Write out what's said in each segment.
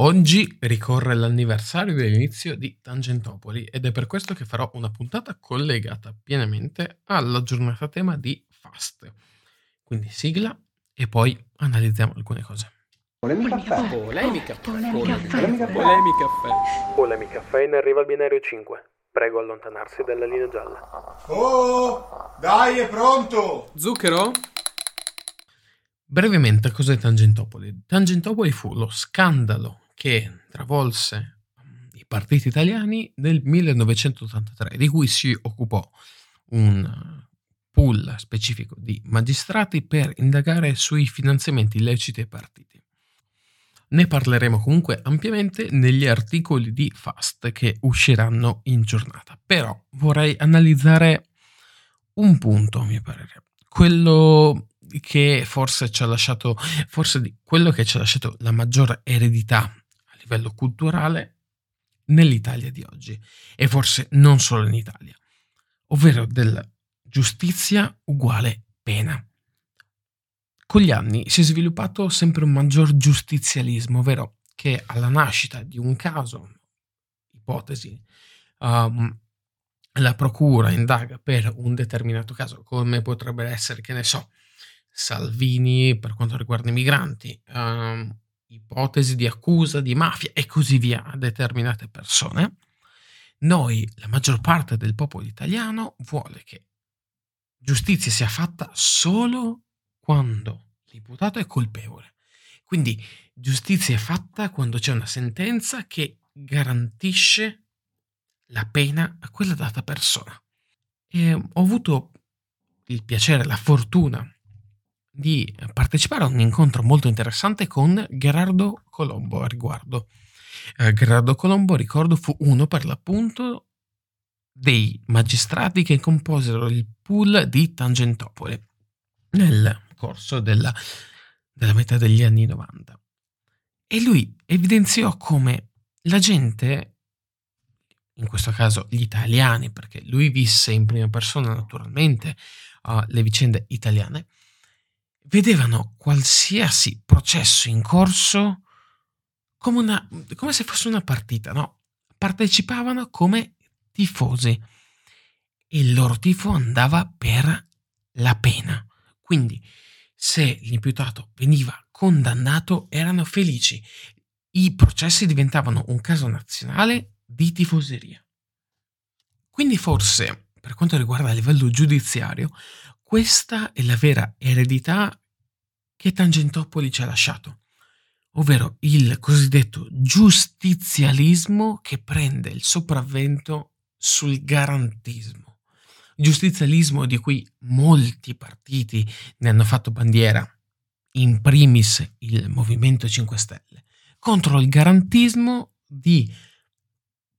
Oggi ricorre l'anniversario dell'inizio di Tangentopoli ed è per questo che farò una puntata collegata pienamente alla giornata tema di Fast. Quindi sigla e poi analizziamo alcune cose. Polemica caffè. Polemica. Caffè. Polemica caffè. Polemica caffè in arriva al binario 5. Prego allontanarsi dalla linea gialla. Oh, dai, è pronto! Zucchero? Brevemente, cos'è Tangentopoli? Tangentopoli fu lo scandalo che travolse mm, i partiti italiani nel 1983, di cui si occupò un pool specifico di magistrati per indagare sui finanziamenti illeciti ai partiti. Ne parleremo comunque ampiamente negli articoli di Fast che usciranno in giornata, però vorrei analizzare un punto, a mio parere, quello che forse ci ha lasciato, forse quello che ci ha lasciato la maggiore eredità livello culturale nell'Italia di oggi e forse non solo in Italia, ovvero della giustizia uguale pena. Con gli anni si è sviluppato sempre un maggior giustizialismo, ovvero che alla nascita di un caso, ipotesi, um, la procura indaga per un determinato caso, come potrebbe essere, che ne so, Salvini per quanto riguarda i migranti, um, ipotesi di accusa di mafia e così via a determinate persone, noi, la maggior parte del popolo italiano, vuole che giustizia sia fatta solo quando l'imputato è colpevole. Quindi giustizia è fatta quando c'è una sentenza che garantisce la pena a quella data persona. E ho avuto il piacere, la fortuna di partecipare a un incontro molto interessante con Gerardo Colombo a riguardo. Eh, Gerardo Colombo, ricordo, fu uno per l'appunto dei magistrati che composero il pool di Tangentopoli nel corso della, della metà degli anni 90. E lui evidenziò come la gente, in questo caso gli italiani, perché lui visse in prima persona naturalmente uh, le vicende italiane, vedevano qualsiasi processo in corso come, una, come se fosse una partita, no? Partecipavano come tifosi e il loro tifo andava per la pena. Quindi, se l'imputato veniva condannato, erano felici. I processi diventavano un caso nazionale di tifoseria. Quindi forse, per quanto riguarda il livello giudiziario, questa è la vera eredità che Tangentopoli ci ha lasciato, ovvero il cosiddetto giustizialismo che prende il sopravvento sul garantismo. Giustizialismo di cui molti partiti ne hanno fatto bandiera, in primis il Movimento 5 Stelle, contro il garantismo di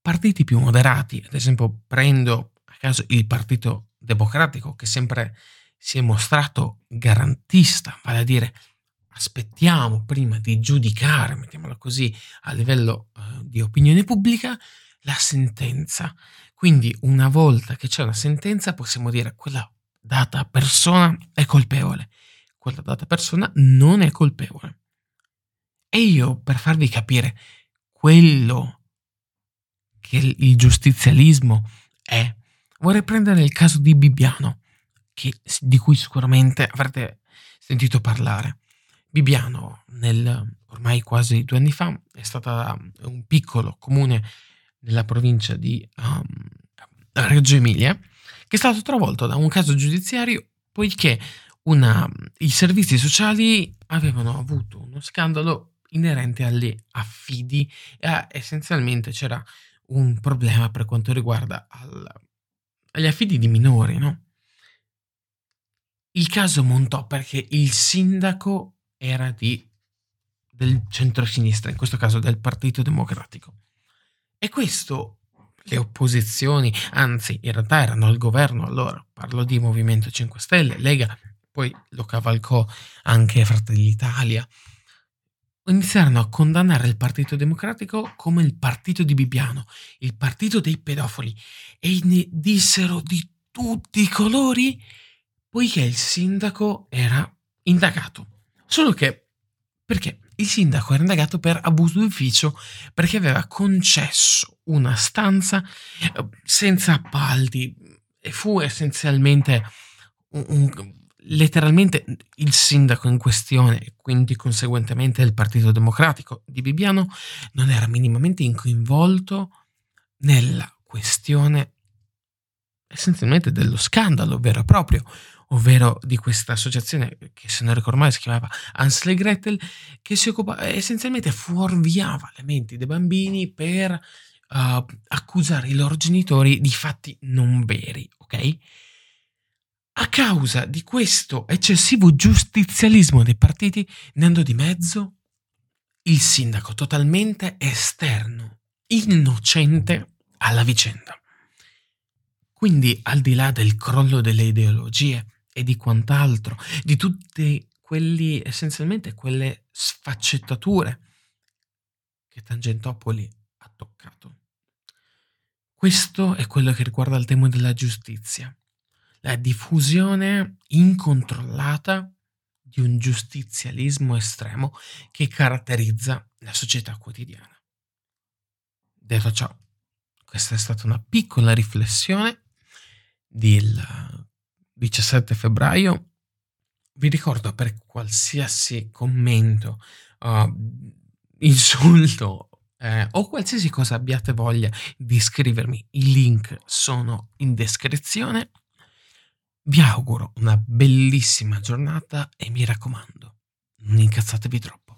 partiti più moderati, ad esempio prendo a caso il Partito Democratico che sempre si è mostrato garantista, vale a dire aspettiamo prima di giudicare, mettiamola così, a livello uh, di opinione pubblica, la sentenza. Quindi una volta che c'è una sentenza possiamo dire quella data persona è colpevole, quella data persona non è colpevole. E io, per farvi capire quello che il giustizialismo è, vorrei prendere il caso di Bibbiano che, di cui sicuramente avrete sentito parlare. Bibbiano, nel, ormai quasi due anni fa, è stata un piccolo comune nella provincia di um, Reggio Emilia, che è stato travolto da un caso giudiziario poiché una, i servizi sociali avevano avuto uno scandalo inerente alle affidi e essenzialmente c'era un problema per quanto riguarda al, agli affidi di minori, no? Il caso montò perché il sindaco era di, del centro-sinistra, in questo caso del Partito Democratico. E questo, le opposizioni, anzi in realtà erano al governo allora, parlo di Movimento 5 Stelle, Lega, poi lo cavalcò anche Fratelli d'Italia, iniziarono a condannare il Partito Democratico come il partito di Bibbiano, il partito dei pedofili, e ne dissero di tutti i colori poiché il sindaco era indagato. Solo che, perché il sindaco era indagato per abuso d'ufficio perché aveva concesso una stanza eh, senza appalti e fu essenzialmente un, un, letteralmente il sindaco in questione e quindi conseguentemente il Partito Democratico di Bibbiano non era minimamente coinvolto nella questione essenzialmente dello scandalo vero e proprio, ovvero di questa associazione che se non ricordo male si chiamava Ansel e Gretel, che si occupava essenzialmente fuorviava le menti dei bambini per uh, accusare i loro genitori di fatti non veri, ok? A causa di questo eccessivo giustizialismo dei partiti, ne andò di mezzo il sindaco totalmente esterno, innocente alla vicenda. Quindi, al di là del crollo delle ideologie e di quant'altro, di tutte quelli, essenzialmente quelle sfaccettature che Tangentopoli ha toccato. Questo è quello che riguarda il tema della giustizia, la diffusione incontrollata di un giustizialismo estremo che caratterizza la società quotidiana. Detto ciò, questa è stata una piccola riflessione del 17 febbraio. Vi ricordo per qualsiasi commento, uh, insulto eh, o qualsiasi cosa abbiate voglia di scrivermi, i link sono in descrizione. Vi auguro una bellissima giornata e mi raccomando, non incazzatevi troppo.